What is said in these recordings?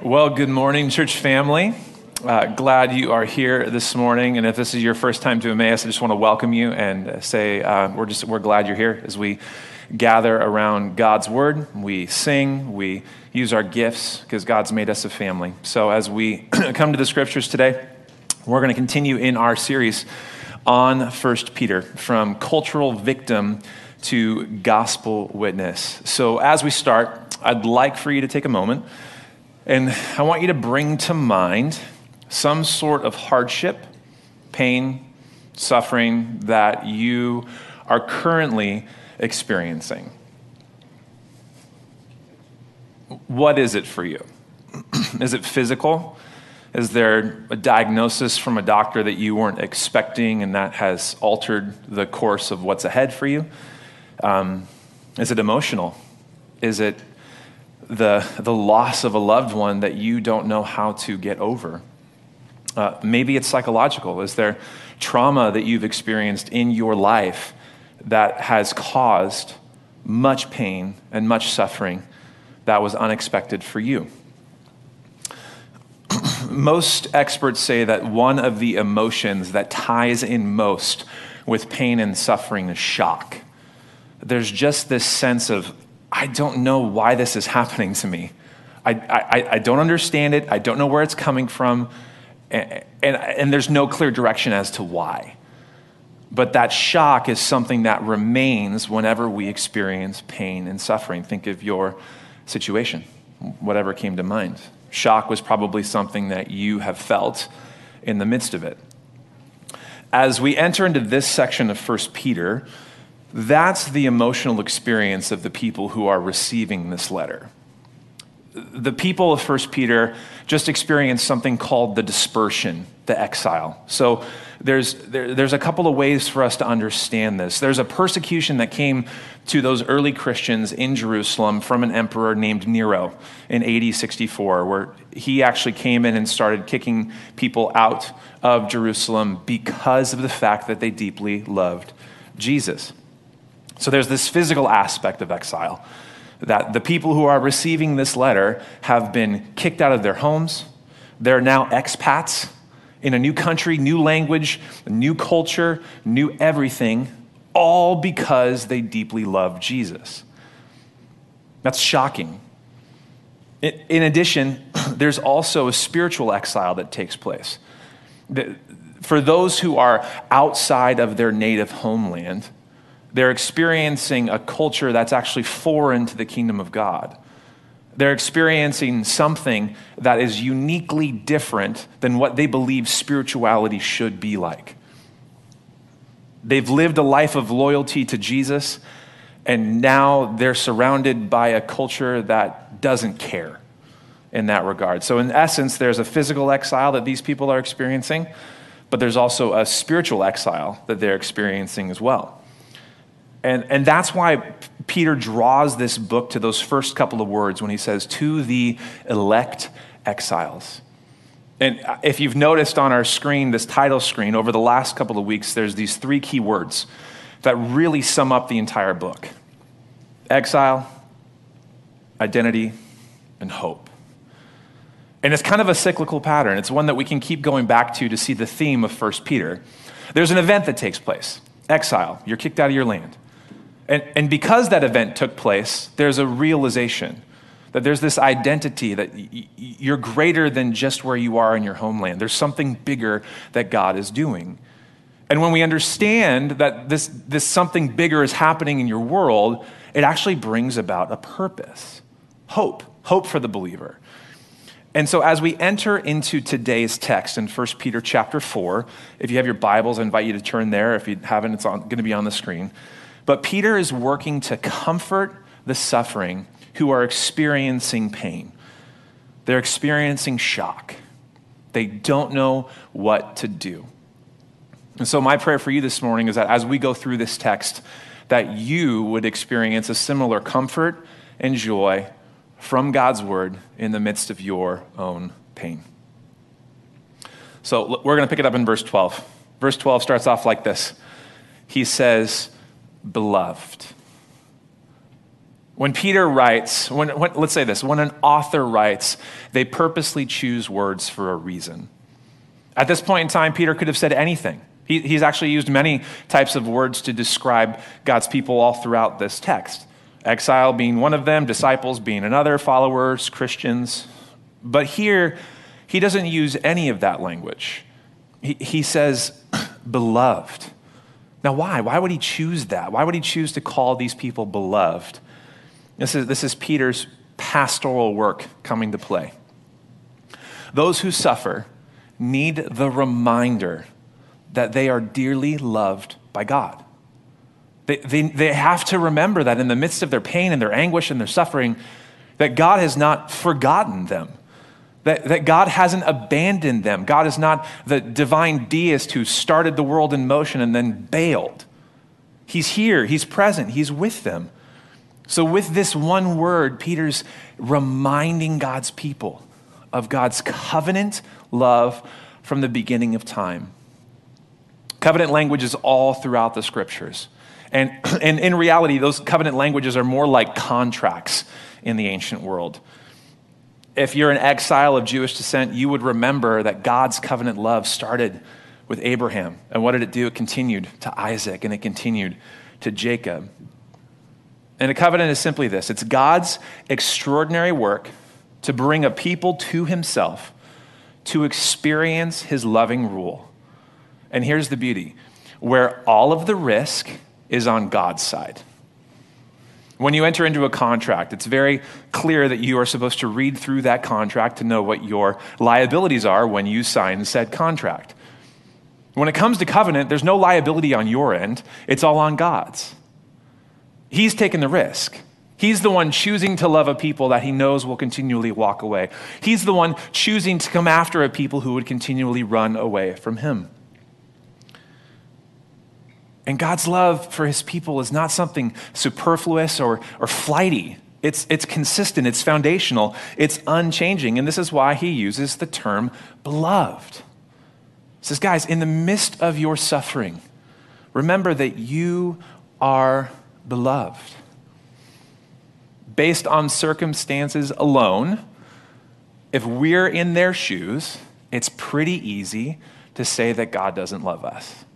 Well, good morning, church family. Uh, glad you are here this morning. And if this is your first time to Emmaus, I just want to welcome you and say uh, we're just we're glad you're here as we gather around God's word. We sing, we use our gifts because God's made us a family. So as we come to the scriptures today, we're going to continue in our series on First Peter from cultural victim to gospel witness. So as we start, I'd like for you to take a moment and I want you to bring to mind some sort of hardship, pain, suffering that you are currently experiencing. What is it for you? is it physical? Is there a diagnosis from a doctor that you weren't expecting and that has altered the course of what's ahead for you? Um, is it emotional? Is it the, the loss of a loved one that you don't know how to get over. Uh, maybe it's psychological. Is there trauma that you've experienced in your life that has caused much pain and much suffering that was unexpected for you? most experts say that one of the emotions that ties in most with pain and suffering is shock. There's just this sense of I don't know why this is happening to me. I, I, I don't understand it. I don't know where it's coming from. And, and, and there's no clear direction as to why. But that shock is something that remains whenever we experience pain and suffering. Think of your situation, whatever came to mind. Shock was probably something that you have felt in the midst of it. As we enter into this section of 1 Peter, that's the emotional experience of the people who are receiving this letter. The people of 1 Peter just experienced something called the dispersion, the exile. So there's, there, there's a couple of ways for us to understand this. There's a persecution that came to those early Christians in Jerusalem from an emperor named Nero in AD 64, where he actually came in and started kicking people out of Jerusalem because of the fact that they deeply loved Jesus. So there's this physical aspect of exile that the people who are receiving this letter have been kicked out of their homes. They're now expats in a new country, new language, new culture, new everything, all because they deeply love Jesus. That's shocking. In addition, there's also a spiritual exile that takes place. For those who are outside of their native homeland, they're experiencing a culture that's actually foreign to the kingdom of God. They're experiencing something that is uniquely different than what they believe spirituality should be like. They've lived a life of loyalty to Jesus, and now they're surrounded by a culture that doesn't care in that regard. So, in essence, there's a physical exile that these people are experiencing, but there's also a spiritual exile that they're experiencing as well. And, and that's why Peter draws this book to those first couple of words when he says, To the elect exiles. And if you've noticed on our screen, this title screen, over the last couple of weeks, there's these three key words that really sum up the entire book exile, identity, and hope. And it's kind of a cyclical pattern. It's one that we can keep going back to to see the theme of 1 Peter. There's an event that takes place exile, you're kicked out of your land. And, and because that event took place, there's a realization that there's this identity that you're greater than just where you are in your homeland. There's something bigger that God is doing. And when we understand that this, this something bigger is happening in your world, it actually brings about a purpose hope, hope for the believer. And so as we enter into today's text in 1 Peter chapter 4, if you have your Bibles, I invite you to turn there. If you haven't, it's going to be on the screen. But Peter is working to comfort the suffering who are experiencing pain. They're experiencing shock. They don't know what to do. And so, my prayer for you this morning is that as we go through this text, that you would experience a similar comfort and joy from God's word in the midst of your own pain. So, we're going to pick it up in verse 12. Verse 12 starts off like this He says, beloved. When Peter writes, when, when, let's say this, when an author writes, they purposely choose words for a reason. At this point in time, Peter could have said anything. He, he's actually used many types of words to describe God's people all throughout this text. Exile being one of them, disciples being another, followers, Christians. But here, he doesn't use any of that language. He, he says, beloved. Now, why? Why would he choose that? Why would he choose to call these people beloved? This is, this is Peter's pastoral work coming to play. Those who suffer need the reminder that they are dearly loved by God. They, they, they have to remember that in the midst of their pain and their anguish and their suffering, that God has not forgotten them. That, that God hasn't abandoned them. God is not the divine deist who started the world in motion and then bailed. He's here, He's present, He's with them. So, with this one word, Peter's reminding God's people of God's covenant love from the beginning of time. Covenant language is all throughout the scriptures. And, and in reality, those covenant languages are more like contracts in the ancient world. If you're an exile of Jewish descent, you would remember that God's covenant love started with Abraham. And what did it do? It continued to Isaac and it continued to Jacob. And a covenant is simply this it's God's extraordinary work to bring a people to himself to experience his loving rule. And here's the beauty where all of the risk is on God's side. When you enter into a contract, it's very clear that you are supposed to read through that contract to know what your liabilities are when you sign said contract. When it comes to covenant, there's no liability on your end, it's all on God's. He's taken the risk. He's the one choosing to love a people that he knows will continually walk away. He's the one choosing to come after a people who would continually run away from him. And God's love for his people is not something superfluous or, or flighty. It's, it's consistent, it's foundational, it's unchanging. And this is why he uses the term beloved. He says, guys, in the midst of your suffering, remember that you are beloved. Based on circumstances alone, if we're in their shoes, it's pretty easy to say that God doesn't love us.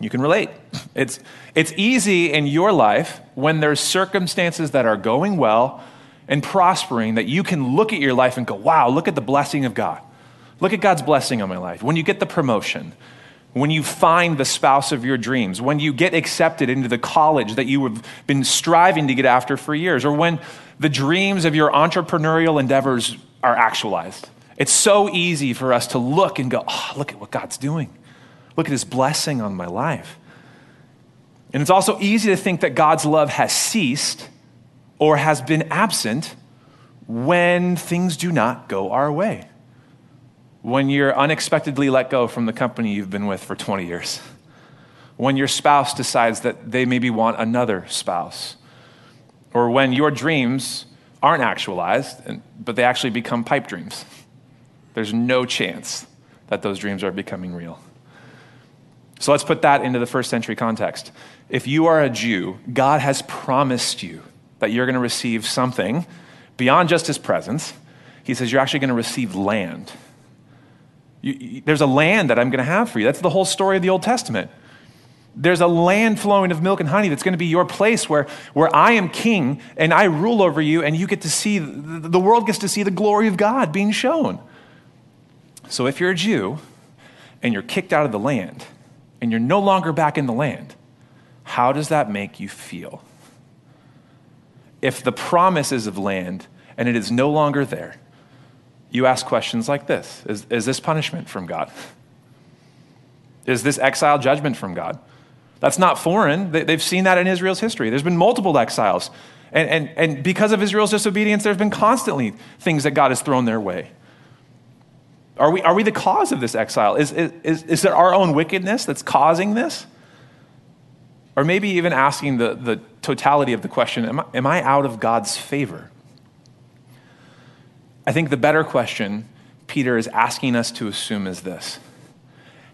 You can relate. It's, it's easy in your life when there's circumstances that are going well and prospering that you can look at your life and go, wow, look at the blessing of God. Look at God's blessing on my life. When you get the promotion, when you find the spouse of your dreams, when you get accepted into the college that you have been striving to get after for years, or when the dreams of your entrepreneurial endeavors are actualized. It's so easy for us to look and go, oh, look at what God's doing. Look at his blessing on my life. And it's also easy to think that God's love has ceased or has been absent when things do not go our way. When you're unexpectedly let go from the company you've been with for 20 years. When your spouse decides that they maybe want another spouse. Or when your dreams aren't actualized, but they actually become pipe dreams. There's no chance that those dreams are becoming real. So let's put that into the first century context. If you are a Jew, God has promised you that you're going to receive something beyond just his presence. He says you're actually going to receive land. You, there's a land that I'm going to have for you. That's the whole story of the Old Testament. There's a land flowing of milk and honey that's going to be your place where, where I am king and I rule over you, and you get to see, the world gets to see the glory of God being shown. So if you're a Jew and you're kicked out of the land, and you're no longer back in the land, how does that make you feel? If the promise is of land and it is no longer there, you ask questions like this Is, is this punishment from God? Is this exile judgment from God? That's not foreign. They, have seen that in Israel's history. There's been multiple exiles. And, and, and because of Israel's disobedience, there's been constantly things that God has thrown their way. Are we, are we the cause of this exile? Is, is, is it our own wickedness that's causing this? Or maybe even asking the, the totality of the question am I, am I out of God's favor? I think the better question Peter is asking us to assume is this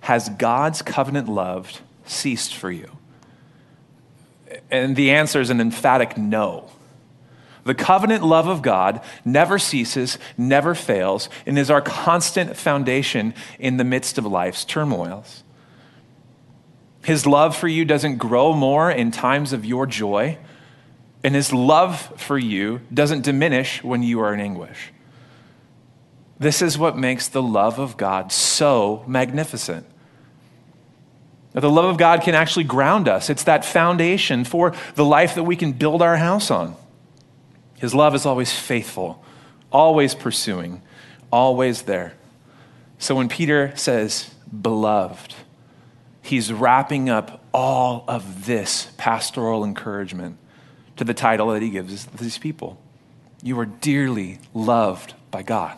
Has God's covenant love ceased for you? And the answer is an emphatic no. The covenant love of God never ceases, never fails, and is our constant foundation in the midst of life's turmoils. His love for you doesn't grow more in times of your joy, and his love for you doesn't diminish when you are in anguish. This is what makes the love of God so magnificent. The love of God can actually ground us. It's that foundation for the life that we can build our house on. His love is always faithful, always pursuing, always there. So when Peter says, beloved, he's wrapping up all of this pastoral encouragement to the title that he gives these people. You are dearly loved by God.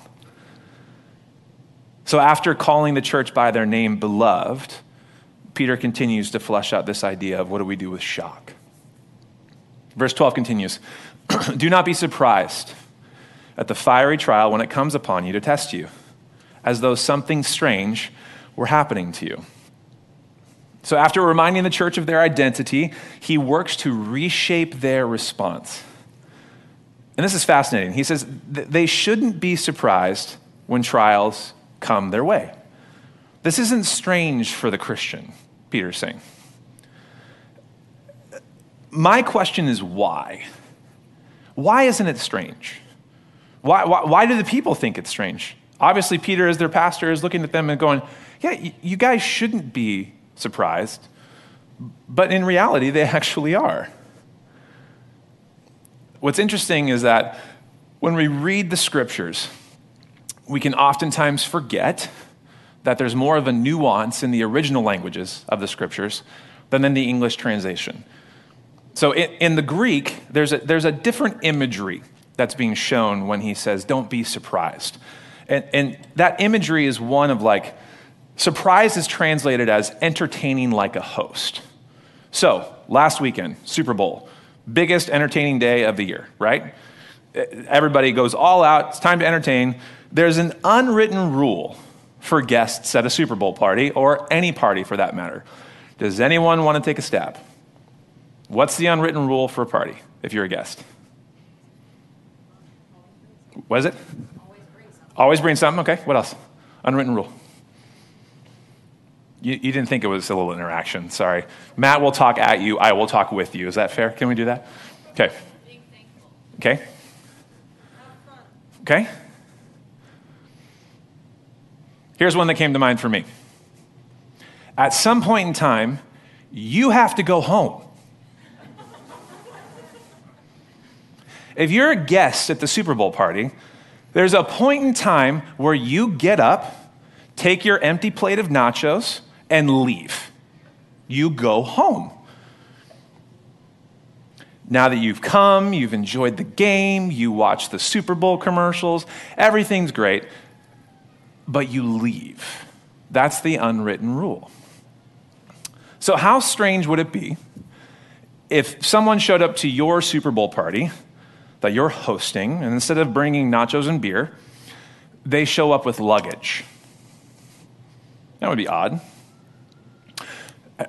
So after calling the church by their name, beloved, Peter continues to flesh out this idea of what do we do with shock. Verse 12 continues Do not be surprised at the fiery trial when it comes upon you to test you, as though something strange were happening to you. So, after reminding the church of their identity, he works to reshape their response. And this is fascinating. He says they shouldn't be surprised when trials come their way. This isn't strange for the Christian, Peter's saying. My question is why? Why isn't it strange? Why, why, why do the people think it's strange? Obviously, Peter, as their pastor, is looking at them and going, Yeah, you guys shouldn't be surprised. But in reality, they actually are. What's interesting is that when we read the scriptures, we can oftentimes forget that there's more of a nuance in the original languages of the scriptures than in the English translation. So in, in the Greek, there's a, there's a different imagery that's being shown when he says, Don't be surprised. And, and that imagery is one of like, surprise is translated as entertaining like a host. So, last weekend, Super Bowl, biggest entertaining day of the year, right? Everybody goes all out, it's time to entertain. There's an unwritten rule for guests at a Super Bowl party, or any party for that matter. Does anyone want to take a stab? What's the unwritten rule for a party if you're a guest? What is it? Always bring something. Always bring something. Okay. What else? Unwritten rule. You, you, didn't think it was a little interaction. Sorry. Matt will talk at you. I will talk with you. Is that fair? Can we do that? Okay. Okay. Okay. Here's one that came to mind for me. At some point in time, you have to go home. If you're a guest at the Super Bowl party, there's a point in time where you get up, take your empty plate of nachos, and leave. You go home. Now that you've come, you've enjoyed the game, you watch the Super Bowl commercials, everything's great, but you leave. That's the unwritten rule. So, how strange would it be if someone showed up to your Super Bowl party that you're hosting, and instead of bringing nachos and beer, they show up with luggage. That would be odd.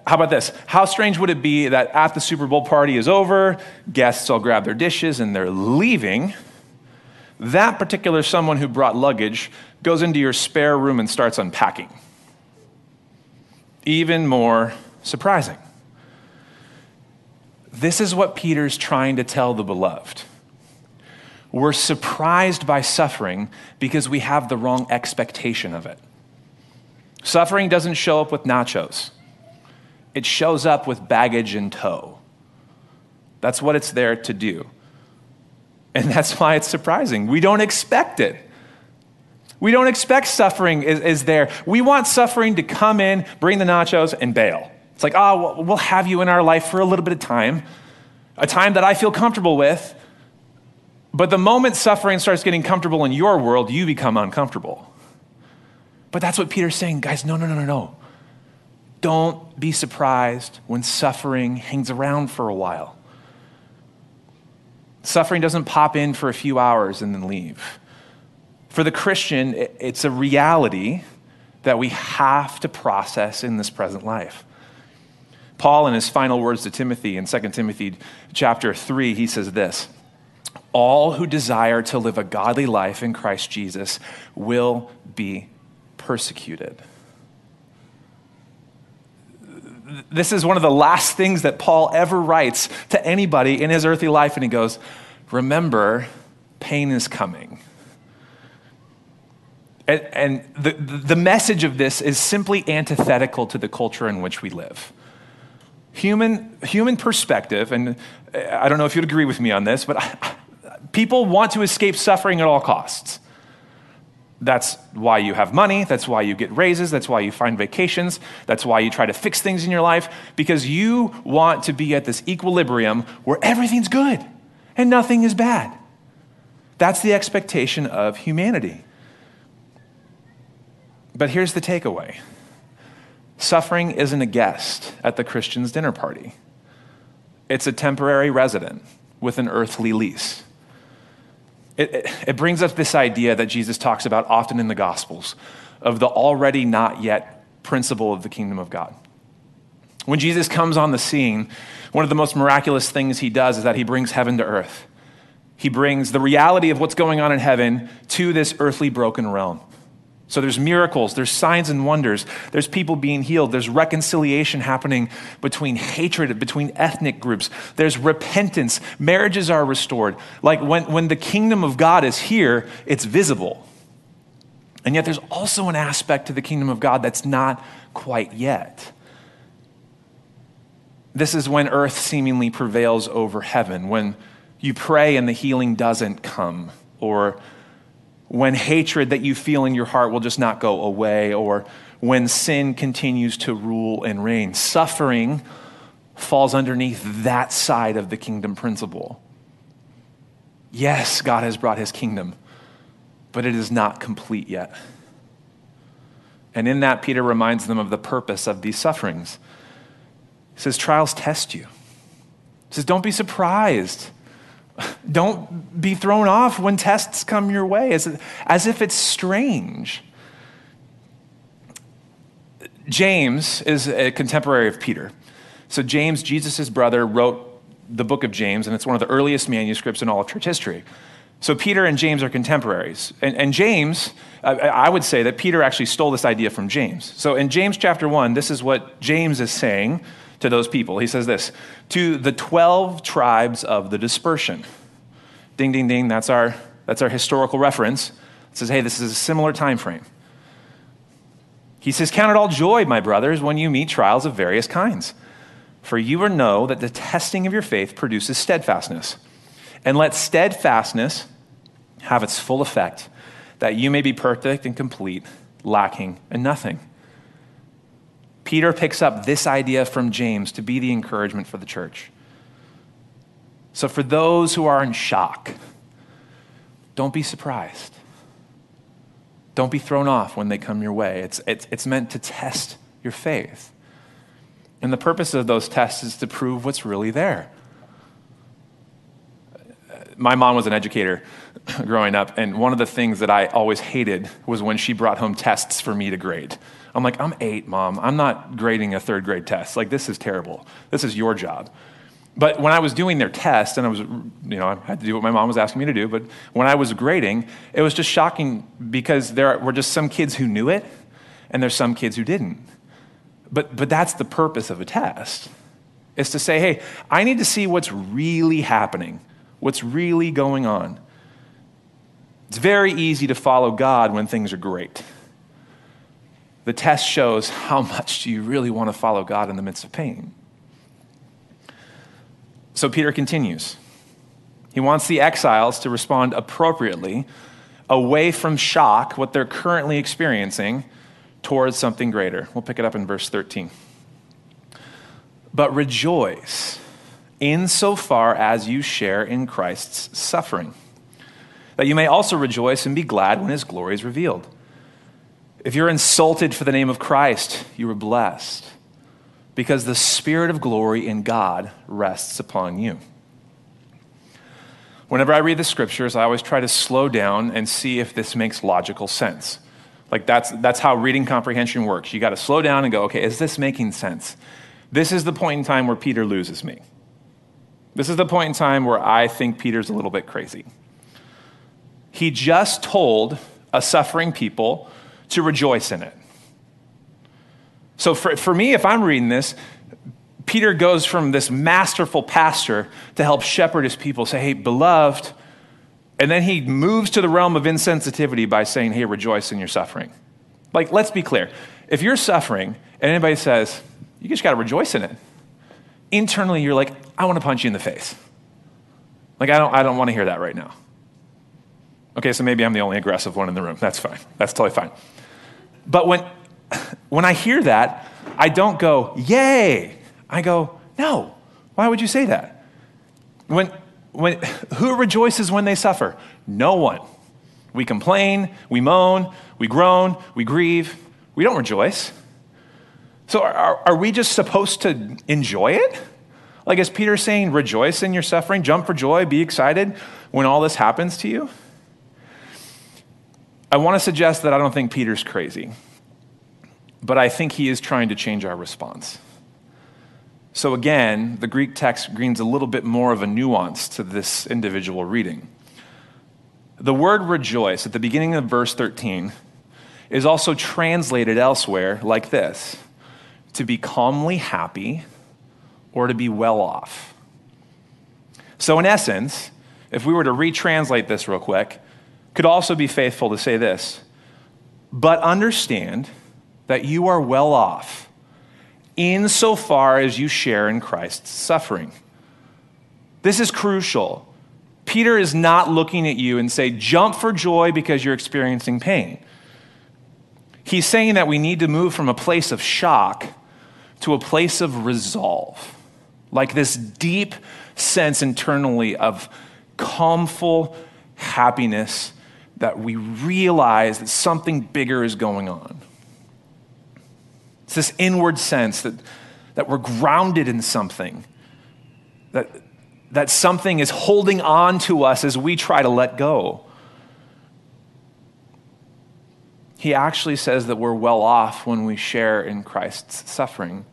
How about this? How strange would it be that at the Super Bowl party is over, guests all grab their dishes and they're leaving? That particular someone who brought luggage goes into your spare room and starts unpacking. Even more surprising. This is what Peter's trying to tell the beloved. We're surprised by suffering because we have the wrong expectation of it. Suffering doesn't show up with nachos, it shows up with baggage in tow. That's what it's there to do. And that's why it's surprising. We don't expect it. We don't expect suffering is, is, there. We want suffering to come in, bring the nachos, and bail. It's like, oh, we'll have you in our life for a little bit of time, a time that I feel comfortable with, but the moment suffering starts getting comfortable in your world, you become uncomfortable. But that's what Peter's saying, guys, no, no, no, no, no. Don't be surprised when suffering hangs around for a while. Suffering doesn't pop in for a few hours and then leave. For the Christian, it's a reality that we have to process in this present life. Paul, in his final words to Timothy in 2 Timothy chapter 3, he says this all who desire to live a godly life in Christ Jesus will be persecuted. This is one of the last things that Paul ever writes to anybody in his earthly life, and he goes, Remember, pain is coming. And, and the, the message of this is simply antithetical to the culture in which we live. Human, human perspective, and I don't know if you'd agree with me on this, but people want to escape suffering at all costs. That's why you have money. That's why you get raises. That's why you find vacations. That's why you try to fix things in your life because you want to be at this equilibrium where everything's good and nothing is bad. That's the expectation of humanity. But here's the takeaway suffering isn't a guest at the Christian's dinner party, it's a temporary resident with an earthly lease. It, it, it, brings up this idea that Jesus talks about often in the Gospels of the already not yet principle of the kingdom of God. When Jesus comes on the scene, one of the most miraculous things he does is that he brings heaven to earth. He brings the reality of what's going on in heaven to this earthly broken realm. So there's miracles, there's signs and wonders, there's people being healed, there's reconciliation happening between hatred, between ethnic groups, there's repentance, marriages are restored. Like when, when the kingdom of God is here, it's visible. And yet there's also an aspect to the kingdom of God that's not quite yet. This is when earth seemingly prevails over heaven, when you pray and the healing doesn't come, or when hatred that you feel in your heart will just not go away, or when sin continues to rule and reign. Suffering falls underneath that side of the kingdom principle. Yes, God has brought his kingdom, but it is not complete yet. And in that, Peter reminds them of the purpose of these sufferings. He says, Trials test you. He says, Don't be surprised don't be thrown off when tests come your way as, as if it's strange. James is a contemporary of Peter. So, James, Jesus' brother, wrote the book of James, and it's one of the earliest manuscripts in all of church history. So, Peter and James are contemporaries. And, and James, I, I would say that Peter actually stole this idea from James. So, in James chapter 1, this is what James is saying to those people. He says this To the 12 tribes of the dispersion. Ding, ding, ding. That's our, that's our historical reference. It says, hey, this is a similar time frame. He says, Count it all joy, my brothers, when you meet trials of various kinds. For you will know that the testing of your faith produces steadfastness. And let steadfastness have its full effect, that you may be perfect and complete, lacking in nothing. Peter picks up this idea from James to be the encouragement for the church. So, for those who are in shock, don't be surprised. Don't be thrown off when they come your way. It's, it's, it's meant to test your faith. And the purpose of those tests is to prove what's really there. My mom was an educator growing up, and one of the things that I always hated was when she brought home tests for me to grade. I'm like, I'm eight, mom. I'm not grading a third grade test. Like, this is terrible. This is your job. But when I was doing their test, and I was, you know, I had to do what my mom was asking me to do, but when I was grading, it was just shocking because there were just some kids who knew it, and there's some kids who didn't. But, but that's the purpose of a test, is to say, hey, I need to see what's really happening, what's really going on. It's very easy to follow God when things are great the test shows how much do you really want to follow God in the midst of pain. So Peter continues. He wants the exiles to respond appropriately away from shock, what they're currently experiencing, towards something greater. We'll pick it up in verse 13. But rejoice insofar as you share in Christ's suffering, that you may also rejoice and be glad when his glory is revealed. If you're insulted for the name of Christ, you are blessed because the Spirit of glory in God rests upon you. Whenever I read the scriptures, I always try to slow down and see if this makes logical sense. Like that's, that's how reading comprehension works. You got to slow down and go, okay, is this making sense? This is the point in time where Peter loses me. This is the point in time where I think Peter's a little bit crazy. He just told a suffering people to rejoice in it. So for, for me, if I'm reading this, Peter goes from this masterful pastor to help shepherd his people, say, hey, beloved, and then he moves to the realm of insensitivity by saying, hey, rejoice in your suffering. Like, let's be clear. If you're suffering and anybody says, you just got to rejoice in it, internally you're like, I want to punch you in the face. Like, I don't, I don't want to hear that right now. Okay, so maybe I'm the only aggressive one in the room. That's fine. That's totally fine. But when, when I hear that, I don't go, yay. I go, no. Why would you say that? When, when, who rejoices when they suffer? No one. We complain, we moan, we groan, we grieve. We don't rejoice. So are, are we just supposed to enjoy it? Like, is Peter saying, rejoice in your suffering, jump for joy, be excited when all this happens to you? I want to suggest that I don't think Peter's crazy, but I think he is trying to change our response. So, again, the Greek text brings a little bit more of a nuance to this individual reading. The word rejoice at the beginning of verse 13 is also translated elsewhere like this to be calmly happy or to be well off. So, in essence, if we were to retranslate this real quick, could also be faithful to say this but understand that you are well off insofar as you share in Christ's suffering. This is crucial. Peter is not looking at you and say, jump for joy because you're experiencing pain. He's saying that we need to move from a place of shock to a place of resolve, like this deep sense internally of calmful happiness that we realize that something bigger is going on. It's this inward sense that, that we're grounded in something, that, that something is holding on to us as we try to let go. He actually says that we're well off when we share in Christ's suffering.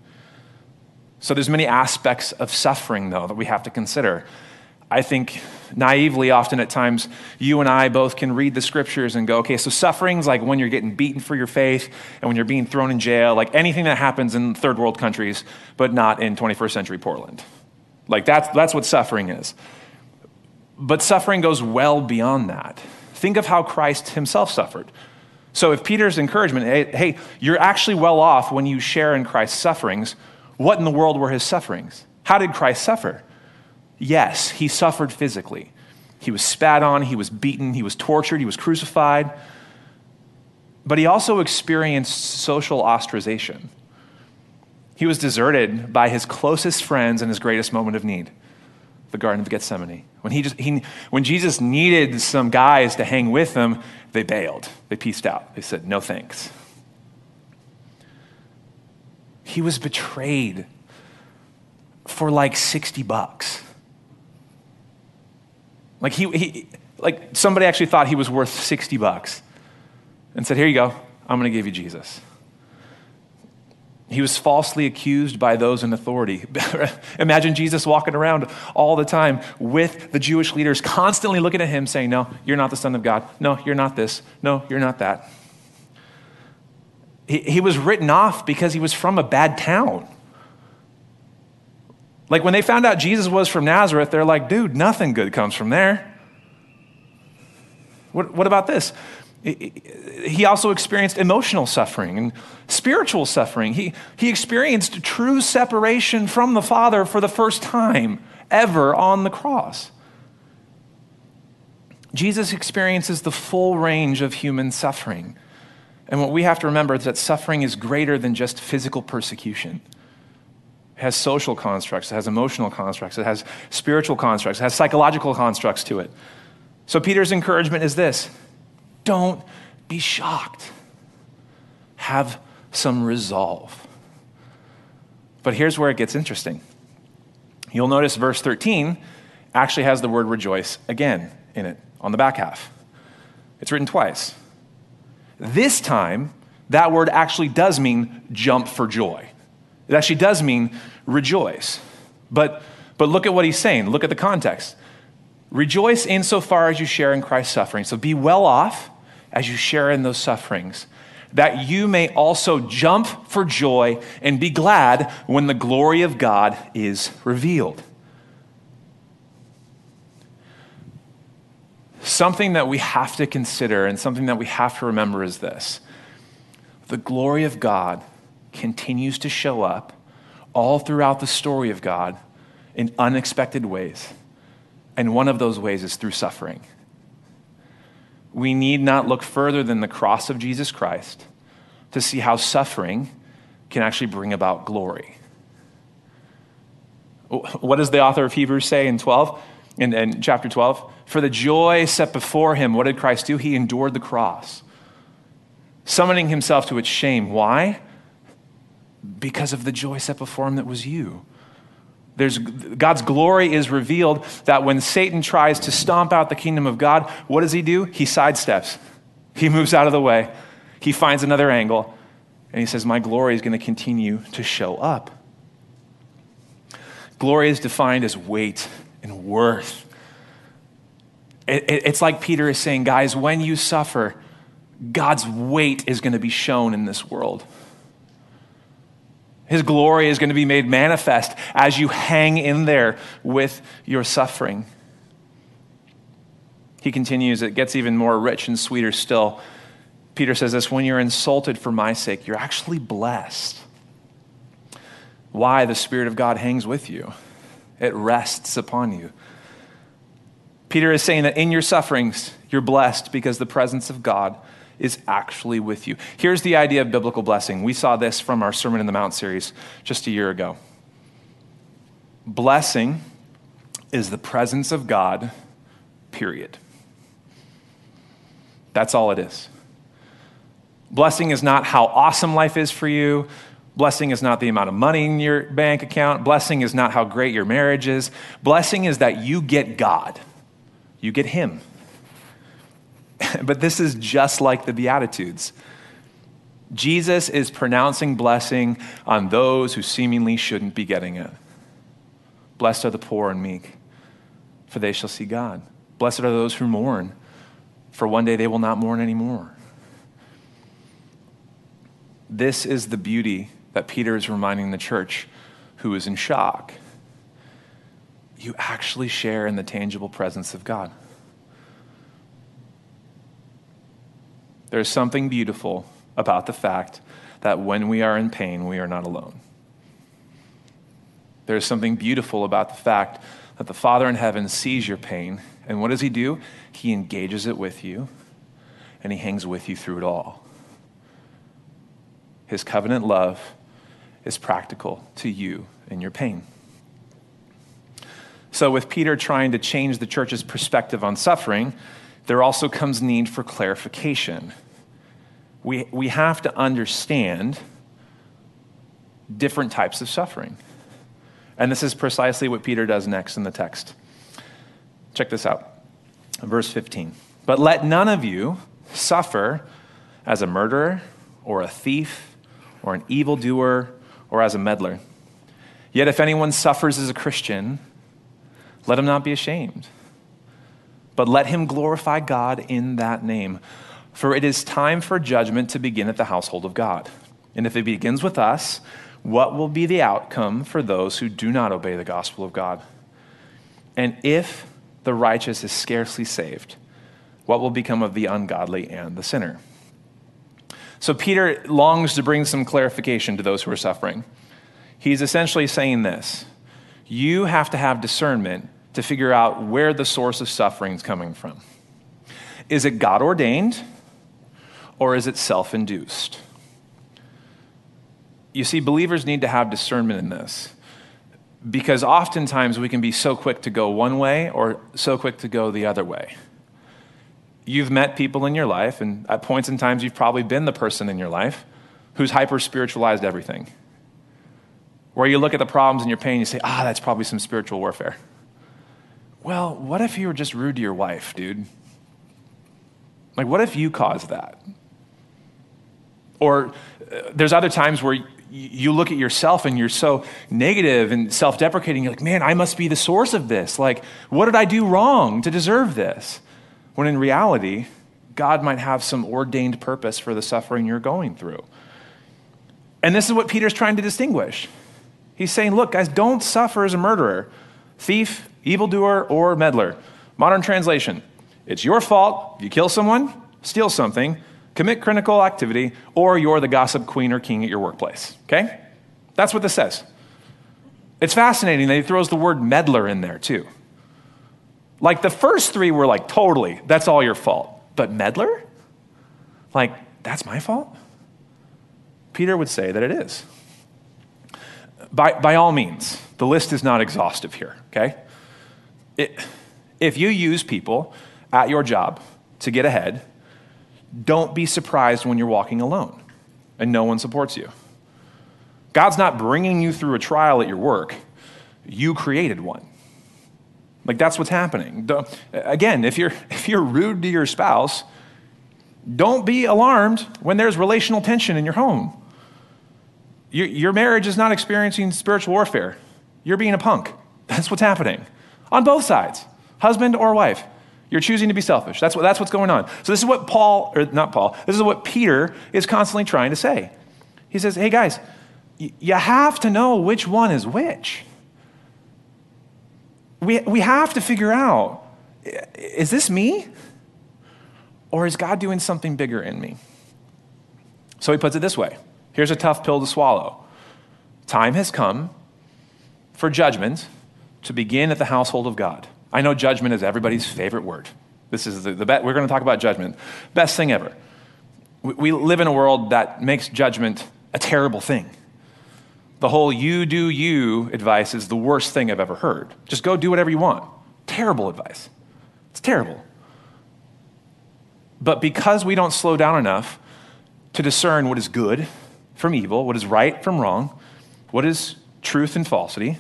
So there's many aspects of suffering though that we have to consider. I think naively, often at times, you and I both can read the scriptures and go, okay, so suffering's like when you're getting beaten for your faith and when you're being thrown in jail, like anything that happens in third world countries, but not in 21st century Portland. Like that's, that's what suffering is. But suffering goes well beyond that. Think of how Christ himself suffered. So if Peter's encouragement, hey, hey, you're actually well off when you share in Christ's sufferings, what in the world were his sufferings? How did Christ suffer? Yes, he suffered physically. He was spat on, he was beaten, he was tortured, he was crucified. But he also experienced social ostracization. He was deserted by his closest friends in his greatest moment of need, the Garden of Gethsemane. When, he just, he, when Jesus needed some guys to hang with him, they bailed. They pieced out. They said, no thanks. He was betrayed for like 60 bucks. Like he, he like somebody actually thought he was worth 60 bucks and said, Here you go, I'm going to give you Jesus. He was falsely accused by those in authority. Imagine Jesus walking around all the time with the Jewish leaders, constantly looking at him, saying, No, you're not the Son of God. No, you're not this. No, you're not that. He, he was written off because he was from a bad town. Like when they found out Jesus was from Nazareth, they're like, dude, nothing good comes from there. What, what about this? He also experienced emotional suffering and spiritual suffering. He, he experienced true separation from the Father for the first time ever on the cross. Jesus experiences the full range of human suffering. And what we have to remember is that suffering is greater than just physical persecution has social constructs, it has emotional constructs, it has spiritual constructs, it has psychological constructs to it. So Peter's encouragement is this don't be shocked, have some resolve. But here's where it gets interesting. You'll notice verse 13 actually has the word rejoice again in it on the back half. It's written twice. This time, that word actually does mean jump for joy. It actually does mean rejoice. But, But look at what he's saying. Look at the context. Rejoice insofar as you share in Christ's suffering. So be well off as you share in those sufferings, that you may also jump for joy and be glad when the glory of God is revealed. Something that we have to consider and something that we have to remember is this the glory of God continues to show up all throughout the story of God in unexpected ways. And one of those ways is through suffering. We need not look further than the cross of Jesus Christ to see how suffering can actually bring about glory. What does the author of Hebrews say in 12, in, in chapter 12? For the joy set before him, what did Christ do? He endured the cross, summoning himself to its shame. Why? Because of the joy set before him that was you. There's, God's glory is revealed that when Satan tries to stomp out the kingdom of God, what does he do? He sidesteps. He moves out of the way. He finds another angle. And he says, My glory is going to continue to show up. Glory is defined as weight and worth. It, it, it's like Peter is saying, guys, when you suffer, God's weight is going to be shown in this world. His glory is going to be made manifest as you hang in there with your suffering. He continues, it gets even more rich and sweeter still. Peter says this when you're insulted for my sake, you're actually blessed. Why? The Spirit of God hangs with you, it rests upon you. Peter is saying that in your sufferings, you're blessed because the presence of God is actually with you. Here's the idea of biblical blessing. We saw this from our Sermon in the Mount series just a year ago. Blessing is the presence of God, period. That's all it is. Blessing is not how awesome life is for you. Blessing is not the amount of money in your bank account. Blessing is not how great your marriage is. Blessing is that you get God, you get Him. but this is just like the Beatitudes. Jesus is pronouncing blessing on those who seemingly shouldn't be getting it. Blessed are the poor and meek, for they shall see God. Blessed are those who mourn, for one day they will not mourn anymore. This is the beauty that Peter is reminding the church who is in shock. You actually share in the tangible presence of God. There's something beautiful about the fact that when we are in pain, we are not alone. There's something beautiful about the fact that the Father in heaven sees your pain, and what does He do? He engages it with you, and He hangs with you through it all. His covenant love is practical to you in your pain. So, with Peter trying to change the church's perspective on suffering, there also comes need for clarification. We, we have to understand different types of suffering. And this is precisely what Peter does next in the text. Check this out. Verse 15. But let none of you suffer as a murderer or a thief or an evildoer or as a meddler. Yet if anyone suffers as a Christian, let him not be ashamed but let him glorify God in that name. For it is time for judgment to begin at the household of God. And if it begins with us, what will be the outcome for those who do not obey the gospel of God? And if the righteous is scarcely saved, what will become of the ungodly and the sinner? So Peter longs to bring some clarification to those who are suffering. He's essentially saying this You have to have discernment to figure out where the source of suffering is coming from. Is it God ordained or is it self induced? You see, believers need to have discernment in this because oftentimes we can be so quick to go one way or so quick to go the other way. You've met people in your life, and at points in times, you've probably been the person in your life who's hyper spiritualized everything. Where you look at the problems and your pain, you say, ah, that's probably some spiritual warfare. Well, what if you were just rude to your wife, dude? Like, what if you caused that? Or uh, there's other times where you look at yourself and you're so negative and self deprecating. You're like, man, I must be the source of this. Like, what did I do wrong to deserve this? When in reality, God might have some ordained purpose for the suffering you're going through. And this is what Peter's trying to distinguish. He's saying, look, guys, don't suffer as a murderer, thief, evildoer, or meddler. Modern translation it's your fault if you kill someone, steal something, commit criminal activity, or you're the gossip queen or king at your workplace. Okay? That's what this says. It's fascinating that he throws the word meddler in there too. Like the first three were like, totally, that's all your fault. But meddler? Like, that's my fault? Peter would say that it is. By, by all means, the list is not exhaustive here, okay? It, if you use people at your job to get ahead, don't be surprised when you're walking alone and no one supports you. God's not bringing you through a trial at your work, you created one. Like that's what's happening. Again, if you're, if you're rude to your spouse, don't be alarmed when there's relational tension in your home. Your, your marriage is not experiencing spiritual warfare. You're being a punk. That's what's happening on both sides, husband or wife. You're choosing to be selfish. That's, what, that's what's going on. So, this is what Paul, or not Paul, this is what Peter is constantly trying to say. He says, hey guys, y- you have to know which one is which. We, we have to figure out is this me? Or is God doing something bigger in me? So he puts it this way here's a tough pill to swallow. Time has come for judgment to begin at the household of God. I know judgment is everybody's favorite word. This is the, the we're going to talk about judgment. Best thing ever. We, we live in a world that makes judgment a terrible thing. The whole you do you advice is the worst thing I've ever heard. Just go do whatever you want. Terrible advice. It's terrible. But because we don't slow down enough to discern what is good from evil, what is right from wrong, what is truth and falsity,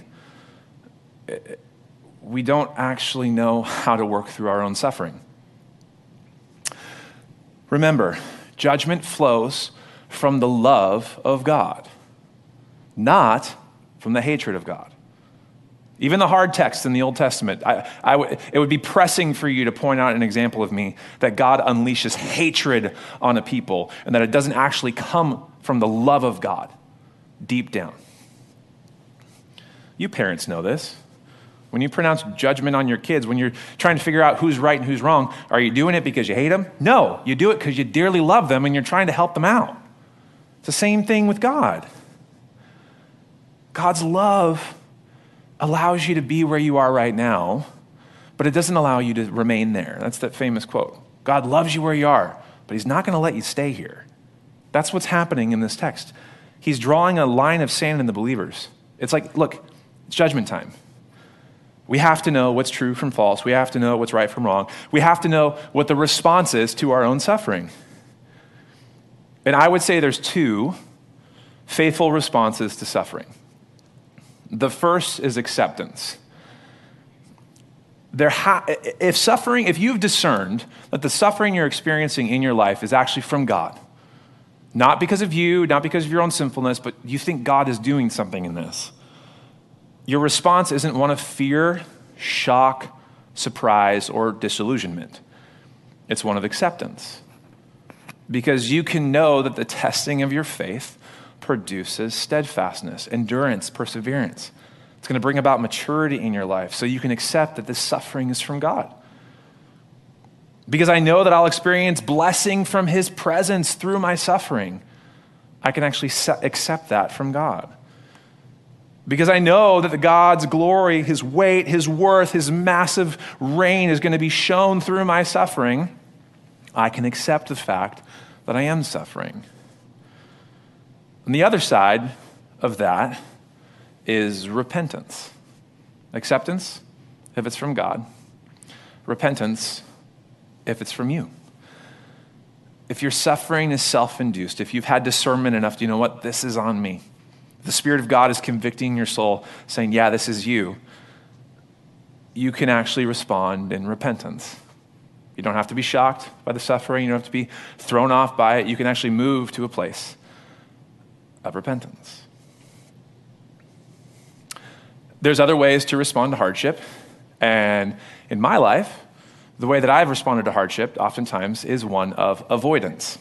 we don't actually know how to work through our own suffering. Remember, judgment flows from the love of God, not from the hatred of God. Even the hard texts in the Old Testament, I, I w- it would be pressing for you to point out an example of me that God unleashes hatred on a people and that it doesn't actually come from the love of God deep down. You parents know this. When you pronounce judgment on your kids, when you're trying to figure out who's right and who's wrong, are you doing it because you hate them? No, you do it because you dearly love them and you're trying to help them out. It's the same thing with God. God's love allows you to be where you are right now, but it doesn't allow you to remain there. That's that famous quote. God loves you where you are, but He's not going to let you stay here. That's what's happening in this text. He's drawing a line of sand in the believers. It's like, look, it's judgment time. We have to know what's true from false. We have to know what's right from wrong. We have to know what the response is to our own suffering. And I would say there's two faithful responses to suffering. The first is acceptance. There ha- if suffering, if you've discerned that the suffering you're experiencing in your life is actually from God, not because of you, not because of your own sinfulness, but you think God is doing something in this your response isn't one of fear, shock, surprise, or disillusionment. It's one of acceptance. Because you can know that the testing of your faith produces steadfastness, endurance, perseverance. It's going to bring about maturity in your life so you can accept that this suffering is from God. Because I know that I'll experience blessing from His presence through my suffering, I can actually accept that from God. Because I know that the God's glory, His weight, His worth, His massive reign is going to be shown through my suffering, I can accept the fact that I am suffering. And the other side of that is repentance. Acceptance, if it's from God. Repentance, if it's from you. If your suffering is self induced, if you've had discernment enough, do you know what? This is on me the Spirit of God is convicting your soul, saying, Yeah, this is you, you can actually respond in repentance. You don't have to be shocked by the suffering, you don't have to be thrown off by it. You can actually move to a place of repentance. There's other ways to respond to hardship. And in my life, the way that I've responded to hardship oftentimes is one of avoidance.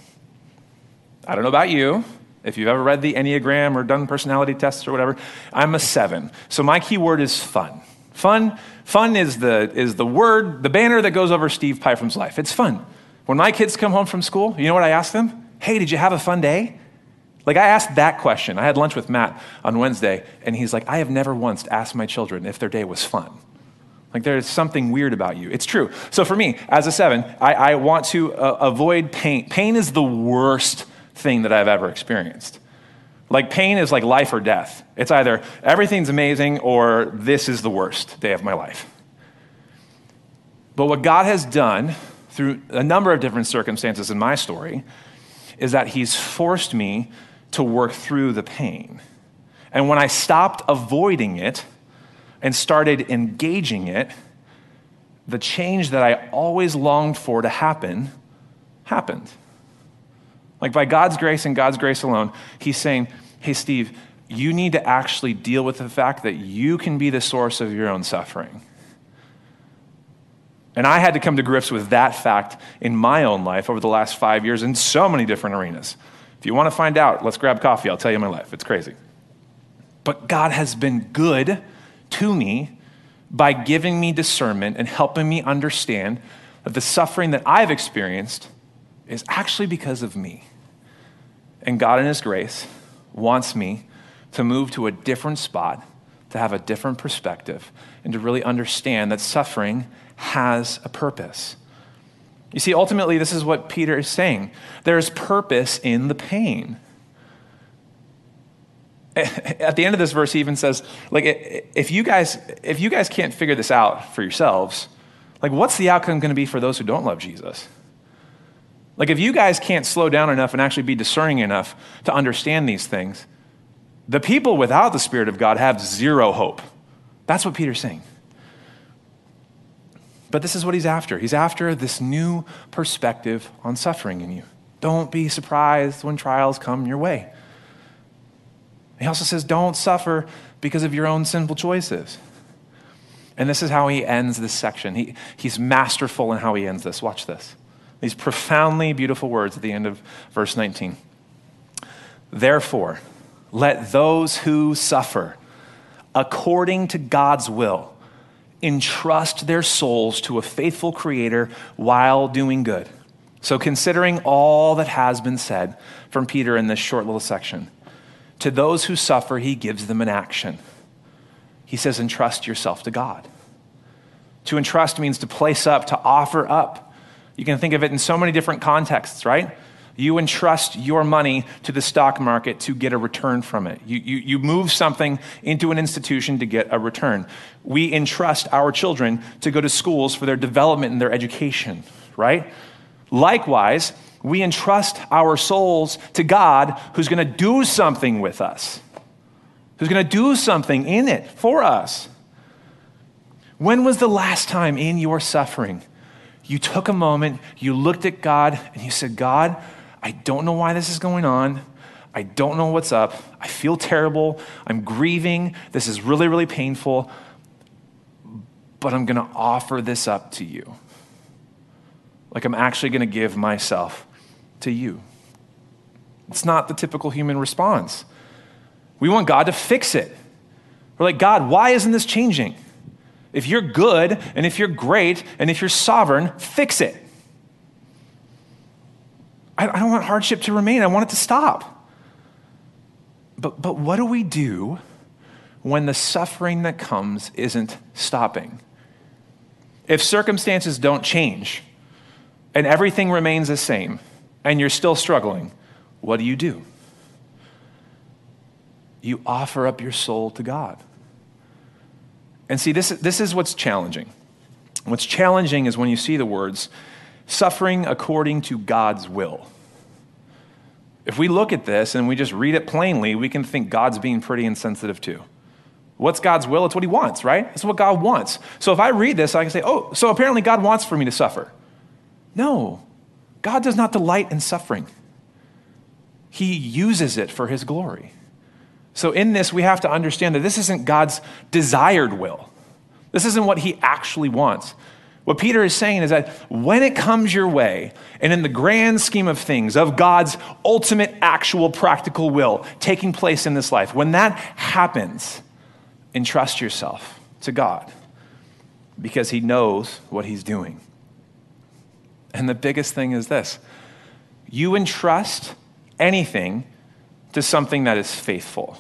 I don't know about you, if you've ever read the Enneagram or done personality tests or whatever, I'm a seven. So my key word is fun. Fun, fun is the, is the word, the banner that goes over Steve Pyfram's life. It's fun. When my kids come home from school, you know what I ask them? Hey, did you have a fun day? Like, I asked that question. I had lunch with Matt on Wednesday, and he's like, I have never once asked my children if their day was fun. Like, there's something weird about you. It's true. So, for me, as a seven, I, I want to uh, avoid pain. Pain is the worst thing that I've ever experienced. Like, pain is like life or death. It's either everything's amazing or this is the worst day of my life. But what God has done through a number of different circumstances in my story is that He's forced me to work through the pain. And when I stopped avoiding it and started engaging it, the change that I always longed for to happen happened. Like by God's grace and God's grace alone, He's saying, Hey, Steve, you need to actually deal with the fact that you can be the source of your own suffering. And I had to come to grips with that fact in my own life over the last five years in so many different arenas. If you want to find out, let's grab coffee. I'll tell you my life. It's crazy. But God has been good to me by giving me discernment and helping me understand that the suffering that I've experienced is actually because of me. And God, in His grace, wants me to move to a different spot, to have a different perspective, and to really understand that suffering has a purpose. You see, ultimately, this is what Peter is saying there's purpose in the pain. At the end of this verse, he even says, like, if you guys, if you guys can't figure this out for yourselves, like, what's the outcome going to be for those who don't love Jesus? Like, if you guys can't slow down enough and actually be discerning enough to understand these things, the people without the Spirit of God have zero hope. That's what Peter's saying. But this is what he's after. He's after this new perspective on suffering in you. Don't be surprised when trials come your way. He also says, don't suffer because of your own sinful choices. And this is how he ends this section. He, he's masterful in how he ends this. Watch this. These profoundly beautiful words at the end of verse 19. Therefore, let those who suffer according to God's will entrust their souls to a faithful Creator while doing good. So, considering all that has been said from Peter in this short little section, to those who suffer, he gives them an action. He says, entrust yourself to God. To entrust means to place up, to offer up. You can think of it in so many different contexts, right? You entrust your money to the stock market to get a return from it. You, you, you move something into an institution to get a return. We entrust our children to go to schools for their development and their education, right? Likewise, we entrust our souls to God who's going to do something with us, who's going to do something in it for us. When was the last time in your suffering you took a moment, you looked at God, and you said, God, I don't know why this is going on. I don't know what's up. I feel terrible. I'm grieving. This is really, really painful. But I'm going to offer this up to you. Like I'm actually going to give myself to you. It's not the typical human response. We want God to fix it. We're like, God, why isn't this changing? If you're good and if you're great and if you're sovereign, fix it. I, I don't want hardship to remain, I want it to stop. But, but what do we do when the suffering that comes isn't stopping? If circumstances don't change and everything remains the same and you're still struggling, what do you do? You offer up your soul to God. And see, this, this is what's challenging. What's challenging is when you see the words, suffering according to God's will. If we look at this and we just read it plainly, we can think God's being pretty insensitive too. What's God's will? It's what he wants, right? It's what God wants. So if I read this, I can say, oh, so apparently God wants for me to suffer. No, God does not delight in suffering, He uses it for His glory. So, in this, we have to understand that this isn't God's desired will. This isn't what he actually wants. What Peter is saying is that when it comes your way, and in the grand scheme of things, of God's ultimate, actual, practical will taking place in this life, when that happens, entrust yourself to God because he knows what he's doing. And the biggest thing is this you entrust anything to something that is faithful.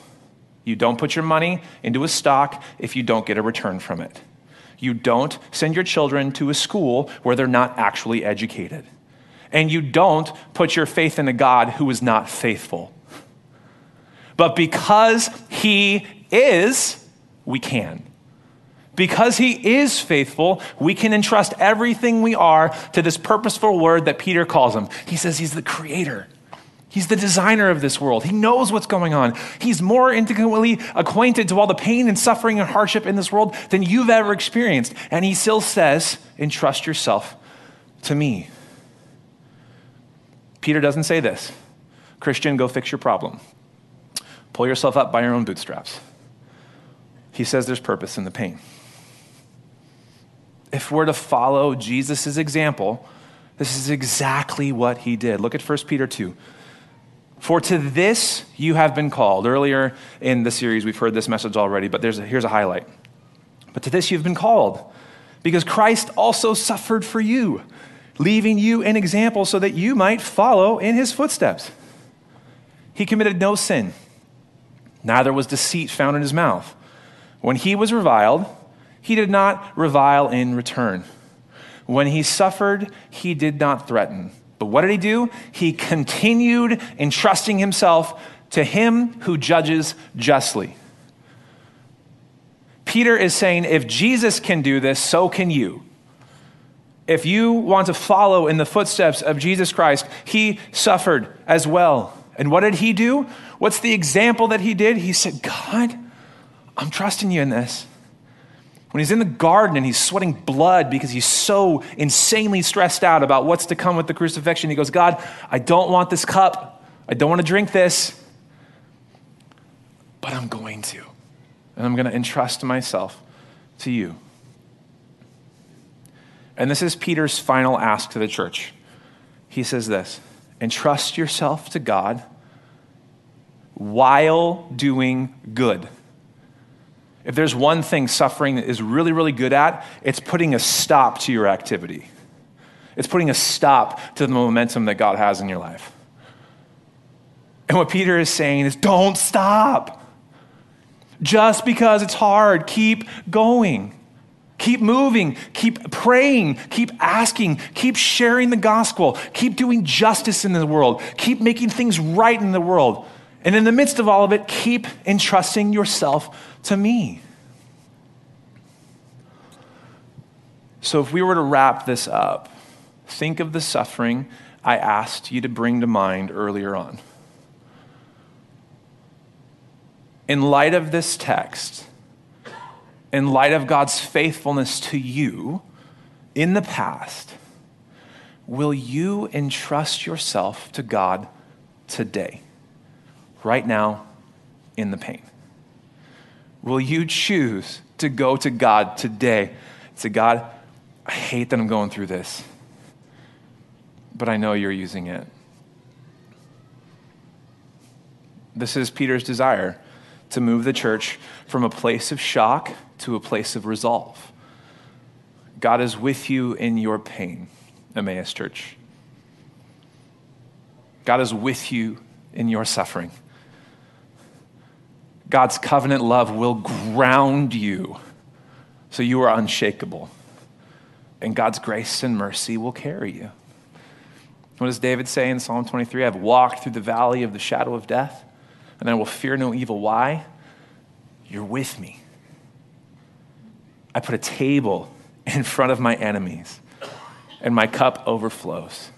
You don't put your money into a stock if you don't get a return from it. You don't send your children to a school where they're not actually educated. And you don't put your faith in a God who is not faithful. But because He is, we can. Because He is faithful, we can entrust everything we are to this purposeful word that Peter calls Him. He says He's the creator. He's the designer of this world. He knows what's going on. He's more intimately acquainted to all the pain and suffering and hardship in this world than you've ever experienced. And he still says, entrust yourself to me. Peter doesn't say this Christian, go fix your problem. Pull yourself up by your own bootstraps. He says there's purpose in the pain. If we're to follow Jesus' example, this is exactly what he did. Look at 1 Peter 2. For to this you have been called. Earlier in the series, we've heard this message already, but a, here's a highlight. But to this you've been called, because Christ also suffered for you, leaving you an example so that you might follow in his footsteps. He committed no sin, neither was deceit found in his mouth. When he was reviled, he did not revile in return. When he suffered, he did not threaten but what did he do? He continued entrusting himself to him who judges justly. Peter is saying, if Jesus can do this, so can you. If you want to follow in the footsteps of Jesus Christ, he suffered as well. And what did he do? What's the example that he did? He said, God, I'm trusting you in this. When he's in the garden and he's sweating blood because he's so insanely stressed out about what's to come with the crucifixion, he goes, God, I don't want this cup. I don't want to drink this, but I'm going to. And I'm going to entrust myself to you. And this is Peter's final ask to the church. He says this entrust yourself to God while doing good. If there's one thing suffering is really, really good at, it's putting a stop to your activity. It's putting a stop to the momentum that God has in your life. And what Peter is saying is don't stop. Just because it's hard, keep going. Keep moving, keep praying, keep asking, keep sharing the gospel, keep doing justice in the world, keep making things right in the world. And in the midst of all of it, keep entrusting yourself to me. So, if we were to wrap this up, think of the suffering I asked you to bring to mind earlier on. In light of this text, in light of God's faithfulness to you in the past, will you entrust yourself to God today, right now, in the pain? Will you choose to go to God today say, God, I hate that I'm going through this, but I know you're using it? This is Peter's desire to move the church from a place of shock to a place of resolve. God is with you in your pain, Emmaus Church. God is with you in your suffering. God's covenant love will ground you so you are unshakable. And God's grace and mercy will carry you. What does David say in Psalm 23? I've walked through the valley of the shadow of death, and I will fear no evil. Why? You're with me. I put a table in front of my enemies, and my cup overflows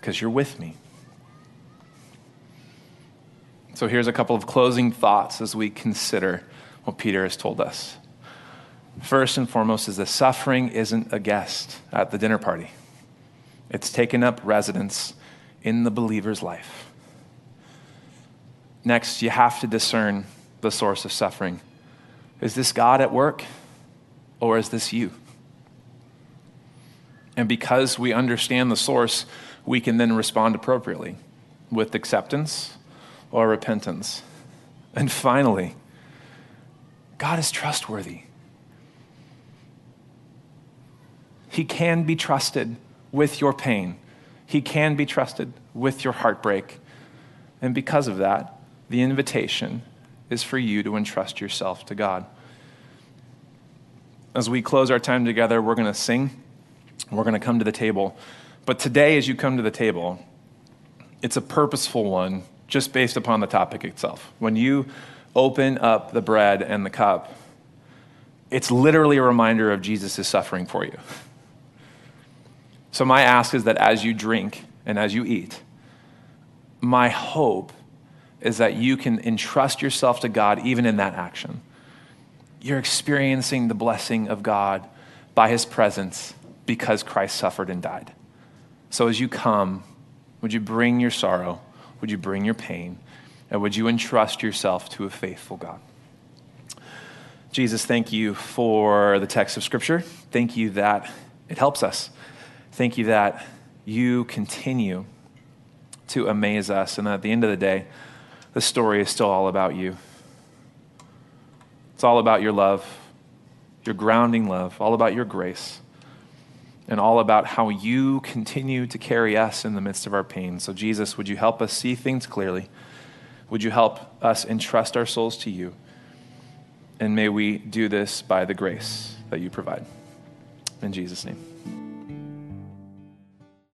because you're with me. So here's a couple of closing thoughts as we consider what Peter has told us. First and foremost is that suffering isn't a guest at the dinner party. It's taken up residence in the believer's life. Next, you have to discern the source of suffering. Is this God at work or is this you? And because we understand the source, we can then respond appropriately with acceptance or repentance. And finally, God is trustworthy. He can be trusted with your pain. He can be trusted with your heartbreak. And because of that, the invitation is for you to entrust yourself to God. As we close our time together, we're going to sing. We're going to come to the table. But today, as you come to the table, it's a purposeful one just based upon the topic itself. When you open up the bread and the cup, it's literally a reminder of Jesus' suffering for you. So, my ask is that as you drink and as you eat, my hope is that you can entrust yourself to God even in that action. You're experiencing the blessing of God by his presence because Christ suffered and died. So as you come, would you bring your sorrow? Would you bring your pain? And would you entrust yourself to a faithful God? Jesus, thank you for the text of Scripture. Thank you that it helps us. Thank you that you continue to amaze us, and that at the end of the day, the story is still all about you. It's all about your love, your grounding love, all about your grace, and all about how you continue to carry us in the midst of our pain. So, Jesus, would you help us see things clearly? Would you help us entrust our souls to you? And may we do this by the grace that you provide. In Jesus' name.